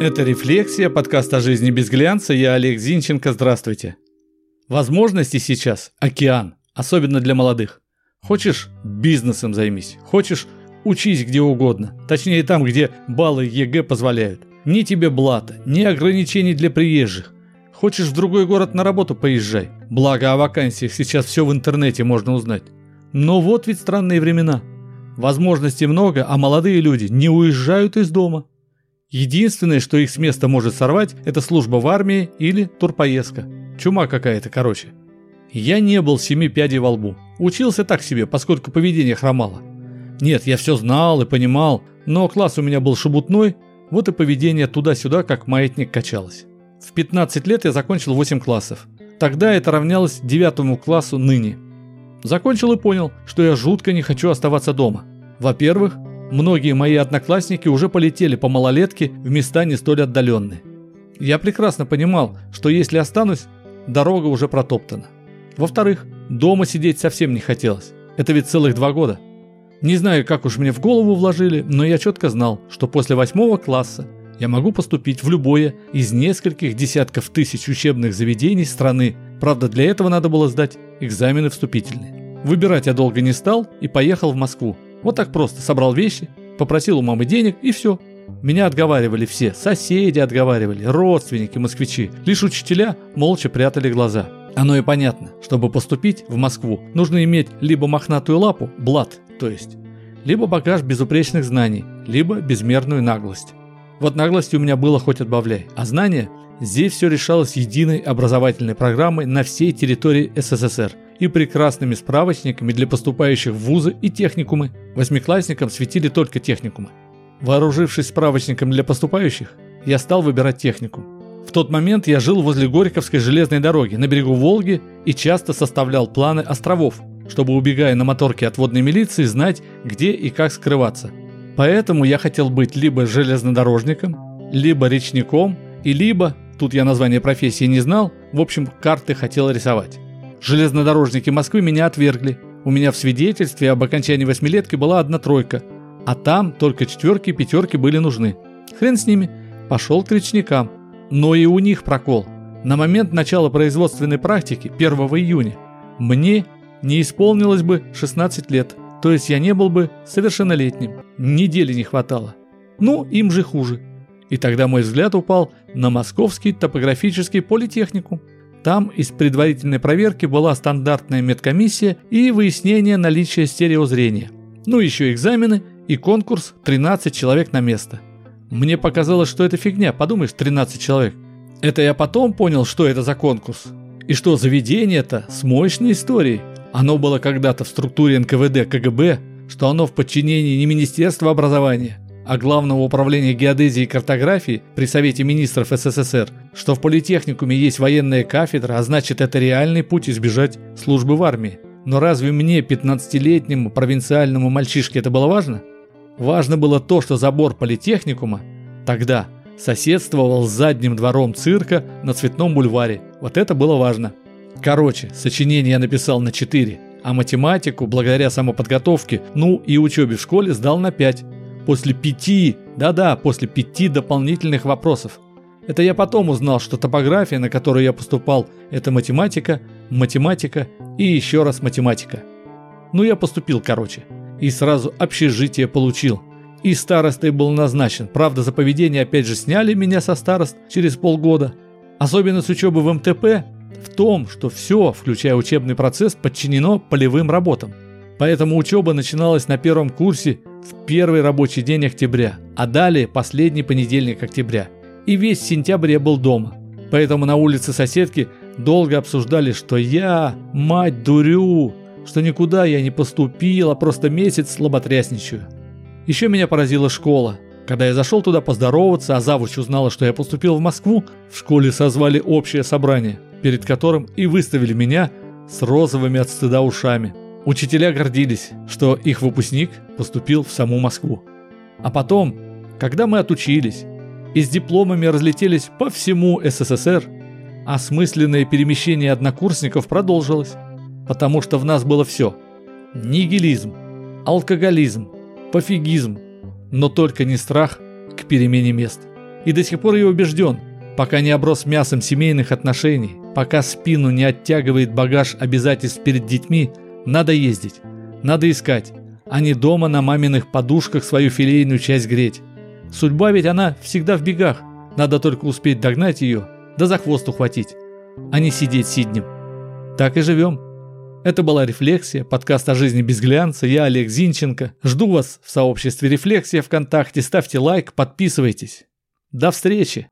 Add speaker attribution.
Speaker 1: Это «Рефлексия», подкаст о жизни без глянца. Я Олег Зинченко. Здравствуйте. Возможности сейчас – океан, особенно для молодых. Хочешь – бизнесом займись. Хочешь – учись где угодно. Точнее, там, где баллы ЕГЭ позволяют. Ни тебе блата, ни ограничений для приезжих. Хочешь в другой город на работу – поезжай. Благо о вакансиях сейчас все в интернете можно узнать. Но вот ведь странные времена. Возможностей много, а молодые люди не уезжают из дома – Единственное, что их с места может сорвать, это служба в армии или турпоездка. Чума какая-то, короче. Я не был семи пядей во лбу. Учился так себе, поскольку поведение хромало. Нет, я все знал и понимал, но класс у меня был шебутной, вот и поведение туда-сюда, как маятник, качалось. В 15 лет я закончил 8 классов. Тогда это равнялось девятому классу ныне. Закончил и понял, что я жутко не хочу оставаться дома. Во-первых, Многие мои одноклассники уже полетели по малолетке в места не столь отдаленные. Я прекрасно понимал, что если останусь, дорога уже протоптана. Во-вторых, дома сидеть совсем не хотелось. Это ведь целых два года. Не знаю, как уж мне в голову вложили, но я четко знал, что после восьмого класса я могу поступить в любое из нескольких десятков тысяч учебных заведений страны. Правда, для этого надо было сдать экзамены вступительные. Выбирать я долго не стал и поехал в Москву. Вот так просто собрал вещи, попросил у мамы денег и все. Меня отговаривали все, соседи отговаривали, родственники, москвичи. Лишь учителя молча прятали глаза. Оно и понятно, чтобы поступить в Москву, нужно иметь либо мохнатую лапу, блат, то есть, либо багаж безупречных знаний, либо безмерную наглость. Вот наглости у меня было хоть отбавляй, а знания здесь все решалось единой образовательной программой на всей территории СССР – и прекрасными справочниками для поступающих в вузы и техникумы. Восьмиклассникам светили только техникумы. Вооружившись справочником для поступающих, я стал выбирать техникум. В тот момент я жил возле Горьковской железной дороги на берегу Волги и часто составлял планы островов, чтобы, убегая на моторке от водной милиции, знать, где и как скрываться. Поэтому я хотел быть либо железнодорожником, либо речником, и либо, тут я название профессии не знал, в общем, карты хотел рисовать. Железнодорожники Москвы меня отвергли. У меня в свидетельстве об окончании восьмилетки была одна тройка, а там только четверки и пятерки были нужны. Хрен с ними, пошел к речникам. Но и у них прокол. На момент начала производственной практики, 1 июня, мне не исполнилось бы 16 лет, то есть я не был бы совершеннолетним. Недели не хватало. Ну, им же хуже. И тогда мой взгляд упал на Московский топографический политехникум. Там из предварительной проверки была стандартная медкомиссия и выяснение наличия стереозрения. Ну еще экзамены и конкурс 13 человек на место. Мне показалось, что это фигня, подумаешь, 13 человек. Это я потом понял, что это за конкурс. И что заведение-то с мощной историей. Оно было когда-то в структуре НКВД КГБ, что оно в подчинении не Министерства образования, а Главного управления геодезии и картографии при Совете министров СССР, что в политехникуме есть военная кафедра, а значит это реальный путь избежать службы в армии. Но разве мне, 15-летнему провинциальному мальчишке, это было важно? Важно было то, что забор политехникума тогда соседствовал с задним двором цирка на Цветном бульваре. Вот это было важно. Короче, сочинение я написал на 4, а математику, благодаря самоподготовке, ну и учебе в школе, сдал на 5 после пяти, да-да, после пяти дополнительных вопросов. Это я потом узнал, что топография, на которую я поступал, это математика, математика и еще раз математика. Ну я поступил, короче. И сразу общежитие получил. И старостой был назначен. Правда, за поведение опять же сняли меня со старост через полгода. Особенность учебы в МТП в том, что все, включая учебный процесс, подчинено полевым работам. Поэтому учеба начиналась на первом курсе в первый рабочий день октября, а далее последний понедельник октября. И весь сентябрь я был дома. Поэтому на улице соседки долго обсуждали, что я, мать, дурю, что никуда я не поступил, а просто месяц слаботрясничаю. Еще меня поразила школа. Когда я зашел туда поздороваться, а завуч узнала, что я поступил в Москву, в школе созвали общее собрание, перед которым и выставили меня с розовыми от стыда ушами – Учителя гордились, что их выпускник поступил в саму Москву. А потом, когда мы отучились и с дипломами разлетелись по всему СССР, осмысленное перемещение однокурсников продолжилось, потому что в нас было все. Нигилизм, алкоголизм, пофигизм, но только не страх к перемене мест. И до сих пор я убежден, пока не оброс мясом семейных отношений, пока спину не оттягивает багаж обязательств перед детьми, надо ездить, надо искать, а не дома на маминых подушках свою филейную часть греть. Судьба ведь она всегда в бегах, надо только успеть догнать ее, да за хвост ухватить, а не сидеть сиднем. Так и живем. Это была «Рефлексия», подкаст о жизни без глянца. Я Олег Зинченко. Жду вас в сообществе «Рефлексия» ВКонтакте. Ставьте лайк, подписывайтесь. До встречи!